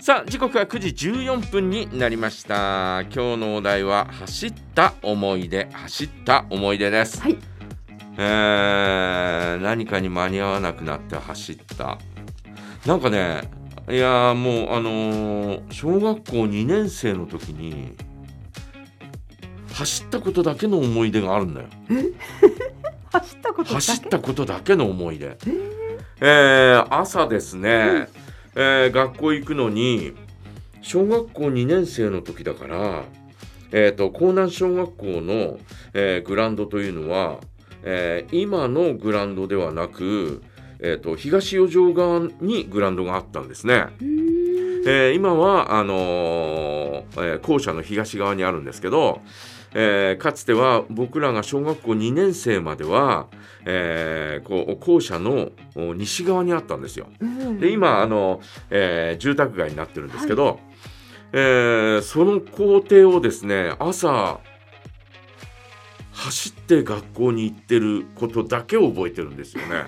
さあ時刻は9時14分になりました。今日のお題は走った思い出走った思い出です、はい。えー何かに間に合わなくなって走った。なんかねいやーもうあのー小学校2年生の時に走ったことだけの思い出があるんだよ。走ったことだけ？の思い出、えー。朝ですね、えー学校行くのに小学校2年生の時だから、えー、と江南小学校の、えーグラウンドというのは、えー今のグラウンドではなく、えー、と東四条側にグラウンドがあったんですね。えー今はあのーえー校舎の東側にあるんですけど、えーかつては僕らが小学校2年生までは、えーこう校舎のお西側にあったんですよ。うんで今あの、えー住宅街になってるんですけど、えーその校庭をですね朝走って学校に行ってることだけを覚えてるんですよね。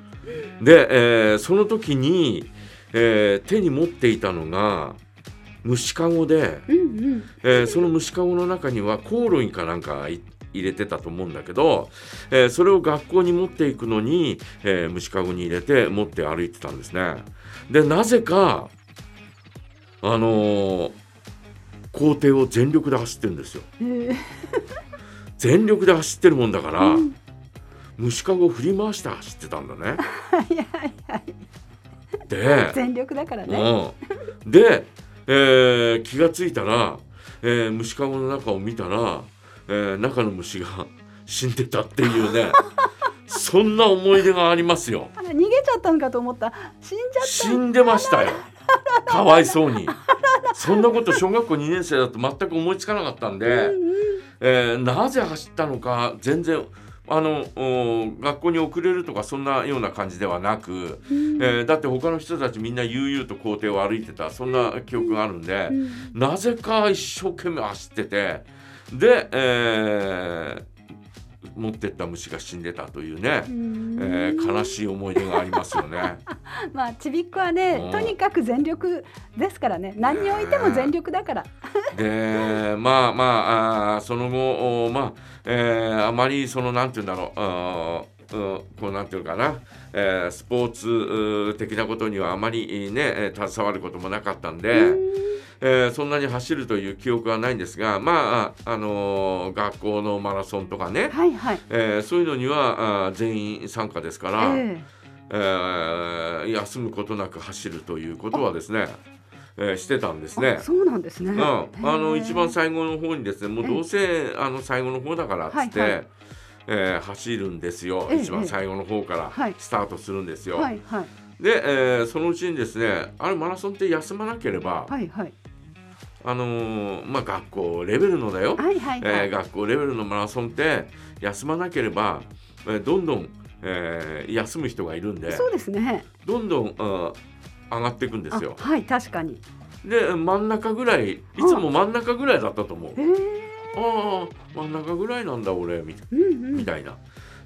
で、えーその時に、えー手に持っていたのが虫かごで、うんうんえーその虫かごの中にはコオロギかなんかい入れてたと思うんだけど、えーそれを学校に持っていくのに、えー虫かごに入れて持って歩いてたんですね。でなぜかあのー校庭を全力で走ってるんですよ。えー全力で走ってるもんだから、うん虫かごを振り回して走ってたんだね。はいはいはいで全力だからねうん、で、えー気がついたら、えー虫かごの中を見たら、えー中の虫が 死んでたっていうね。そんな思い出がありますよ。逃げちゃったのかと思った。死んじゃった。死んでましたよ。かわいそうに。そんなこと小学校2年生だと全く思いつかなかったんで、うんうん。えーなぜ走ったのか全然あのお学校に遅れるとかそんなような感じではなく、うん。えーだって他の人たちみんな悠々と校庭を歩いてたそんな記憶があるんで、うん。なぜか一生懸命走っててで、えー持ってった虫が死んでたというね、うん。えー悲しい思い出がありますよね。まあちびっこはねうん。とにかく全力ですからね。何においても全力だから。でまあまああーその後おまあ、えーあまりそのなんて言うんだろうこうなんていうのかな、えースポーツ的なことにはあまりねえー携わることもなかったんで。うん。えーそんなに走るという記憶はないんですがまあ、あのー学校のマラソンとかね、はいはい。えーそういうのにはあー全員参加ですから、ええ。ー休むことなく走るということはですね、えーしてたんですね。そうなんですね。うん、あの一番最後の方にですねもうどうせあの最後の方だからっつって、はいはいえー走るんですよ、ええ一番最後の方からはい。スタートするんですよ。はいはい。で、えーそのうちにですねあれマラソンって休まなければ、はいはい。あのーまあ、学校レベルのだよ、はいはいはい。えー学校レベルのマラソンって休まなければ、えーどんどん、えー休む人がいるんでそうですね。どんどんあ上がっていくんですよ。あ。はい確かに。で真ん中ぐらいいつも真ん中高ぐらいだったと思う。へえああ真ん中ぐらいなんだ俺みうんうん。みたいな、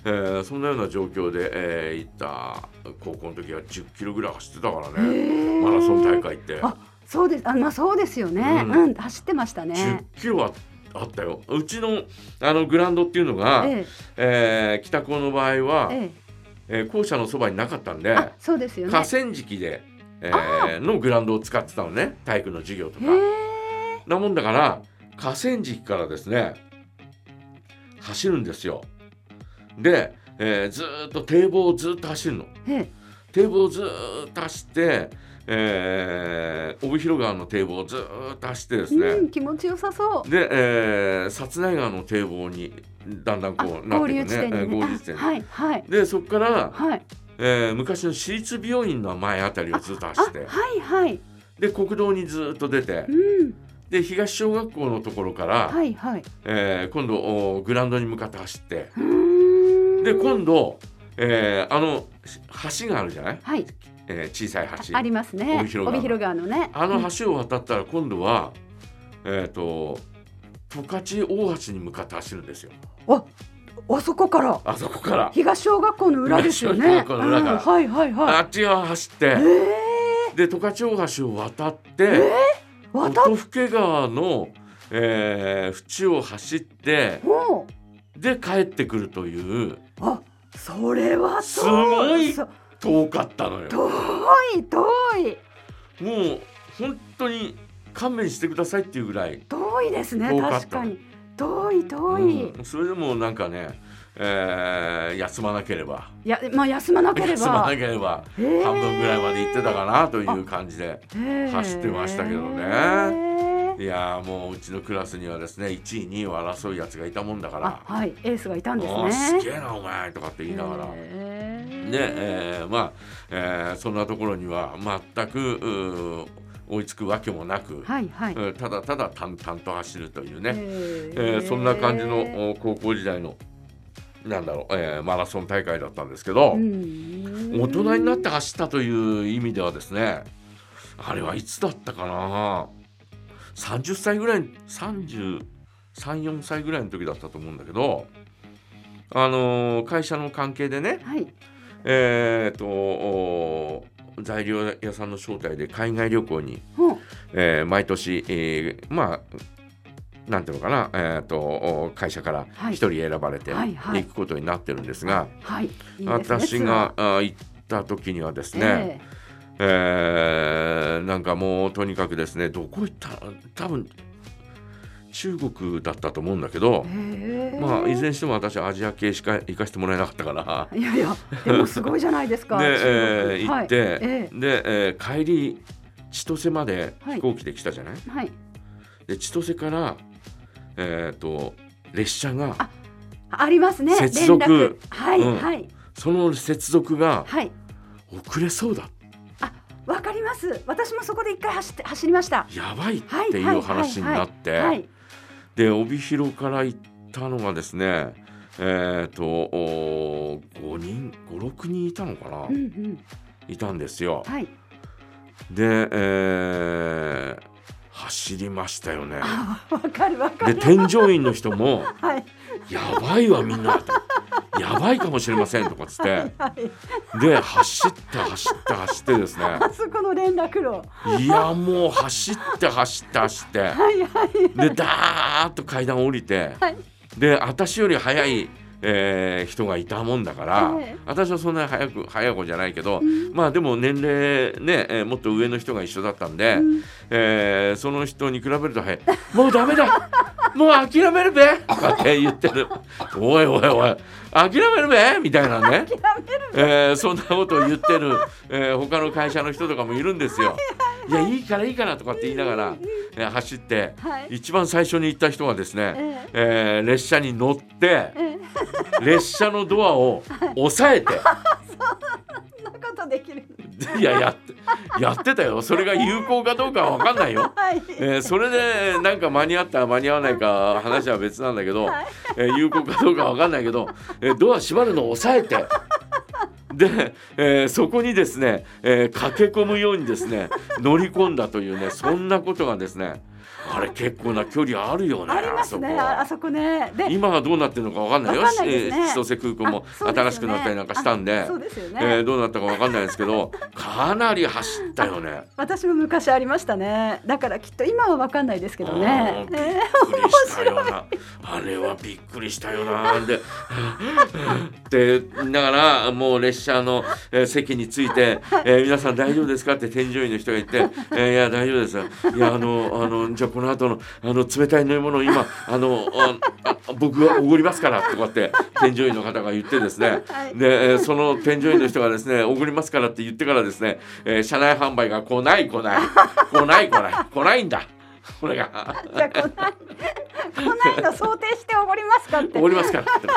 えーそんなような状況で、えー行った高校の時は10キロぐらい走ってたからね。マラソン大会って。あそうです。あまあそうですよね。うん。うん走ってました10ねキロはあったよ。うちのあのグラウンドっていうのが、ええ。ー北高の場合は、ええ。えー校舎のそばになかったんでそうですよね。河川敷で、えーのグラウンドを使ってたのね。体育の授業とか。なもんだから河川敷からですね走るんですよ。で、えーずーっと堤防をずーっと走るの。ええ。堤防をずーっと走って、えー、帯広川の堤防をずーっと走ってですね、うん気持ちよさそう。で、えー、薩内川の堤防にだんだんあこうなっ合ていくね。合ね。流地点に。あはいはい。でそこから、はい。えー昔の私立病院の前あたりをずっとあ走って。はいはい。で国道にずっと出て。うんで東小学校のところから、はいはい。えー今度おグラウンドに向かって走って。うーん。で今度、えーあの橋があるじゃない、はい。えー小さい橋。ありますね。帯広川の。帯広川のね。あの橋を渡ったら今度は、えっ、と十勝大橋に向かって走るんですよ。ああそこから。あそこから。東小学校の裏ですよね。東小学校の裏から。うんはいはいはい。あっち側走って。えで十勝大橋を渡って、渡っ音更川の、えー、淵を走ってもで帰ってくるという。うあそれは遠すごいそ遠かったのよ。遠い遠い。もう本当に勘弁してくださいっていうぐらい、遠いですね確かに遠い遠い、うん。それでもなんかね、えー休まなければ。いやまあ休まなけれ休まばなければ半分ぐらいまで行ってたかなという感じで。走ってましたけどね。ねいやーもううちのクラスにはですね1位2位を争うやつがいたもんだから。あはい。エースがいたんですね。すげえなお前とかって言いながら。へー。で、えーまあ、えーそんなところには全く追いつくわけもなく、はいはい、うんただただ淡々と走るというね、へえーそんな感じのお高校時代のなんだろう、えーマラソン大会だったんですけど、大大人になって走ったという意味ではですねあれはいつだったかな。30歳ぐらい334歳ぐらいの時だったと思うんだけどあのー会社の関係でねはい。えー、とお材料屋さんの招待で海外旅行に、ほう。えー毎年、えーまあなんていうのかな、えー、とお会社からはい。一人選ばれて行くことになってるんですが、私があ行った時にはですね、えーなんかもうとにかくですねどこ行った多分中国だったと思うんだけどまあいずれにしても私アジア系しか行かせてもらえなかったから。いやいやでもすごいじゃないですか で、えー行って、はいえで、えー帰り千歳まではい飛行機で来たじゃない、えはい。で千歳から、えー、と列車がありますね接続。はい、うん。はい。その接続がはい。遅れそうだ。わかります。私もそこで一回走って走りました。やばいっはいていう話になって、はいで帯広から行ったのがですねえっ、とお5人56人いたのかな、うんうん。いたんですよ。はい。で、えー走りましたよね。あわかるわかる。で添乗員の人も はい「やばいわみんな」と「やばいかもしれません」とかっつって。はい。で走って走って走ってですね。あそこの連絡路。いやもう走って走って走って。はいはいでダーッと階段降りて。はい。で私より早い、えー人がいたもんだから、ええ。私はそんなに早く早い子じゃないけど、うん。まあでも年齢ね、えーもっと上の人が一緒だったんで、うん。えーその人に比べると早い「もうダメだもう諦めるべ!」とかって言ってる「おいおいおい。諦めるべ!」みたいなね、えーそんなことを言ってる、えー他の会社の人とかもいるんですよ。いやいいからいいからとかって言いながら、えー走って、はい。一番最初に行った人はですね、ええ。ー列車に乗ってえ列車のドアを押さえて。そんなことできるいやや やってたよ。それが有効かどうかは分かんないよ。はい。えーそれでなんか間に合った間に合わないか話は別なんだけど、はい。えー有効かどうかわかんないけど、えードア閉まるのを押さえて。で、えーそこにですね、えー駆け込むようにですね乗り込んだというねそんなことがですねあれ結構な距離あるよねありますねあそこ。ね。で今はどうなってるのかわかんない。よ千歳空港も新しくなったりなんかしたんで。あそうですよね、えーどうなったかわかんないですけどかなり走ったよね。私も昔ありましたね。だからきっと今は分かんないですけどね。びっえくりしたよな。あれはびっくりしたよな。で、って言いながらもう列車の、えー席について、えー皆さん大丈夫ですか？って添乗員の人が言って、えーいや大丈夫です。いやあのあのじゃあこの後のあの冷たい飲み物を今 あのああ僕がおごりますからとかって添乗員の方が言ってですね。はいで、えーその添乗員の人がですね、おごりますからって言ってからですね、えー車内販売が来ない来ない来ない来ない来ないんだ。これが。ーじゃあ来ない来ないの想定しておごりますかっておごりますからって。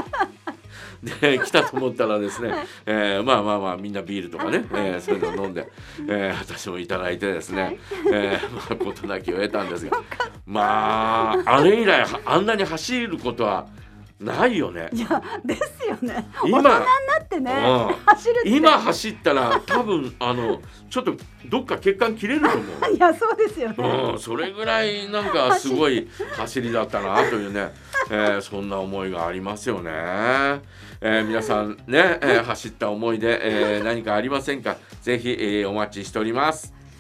で来たと思ったらですね、えーまあまあまあみんなビールとかね、えーそういうの飲んで、えー私もいただいてですね、えーまあ事なきを得たんですがまああれ以来あんなに走ることはないよね。いやですよね今大人になってね、うん走る今走ったら多分あのちょっとどっか血管切れると思う。いやそうですよね、うん、それぐらいなんかすごい 走りだったなというね、えーそんな思いがありますよね。えー皆さんね、えー走った思い出、えー何かありませんか？ぜひ、えーお待ちしております。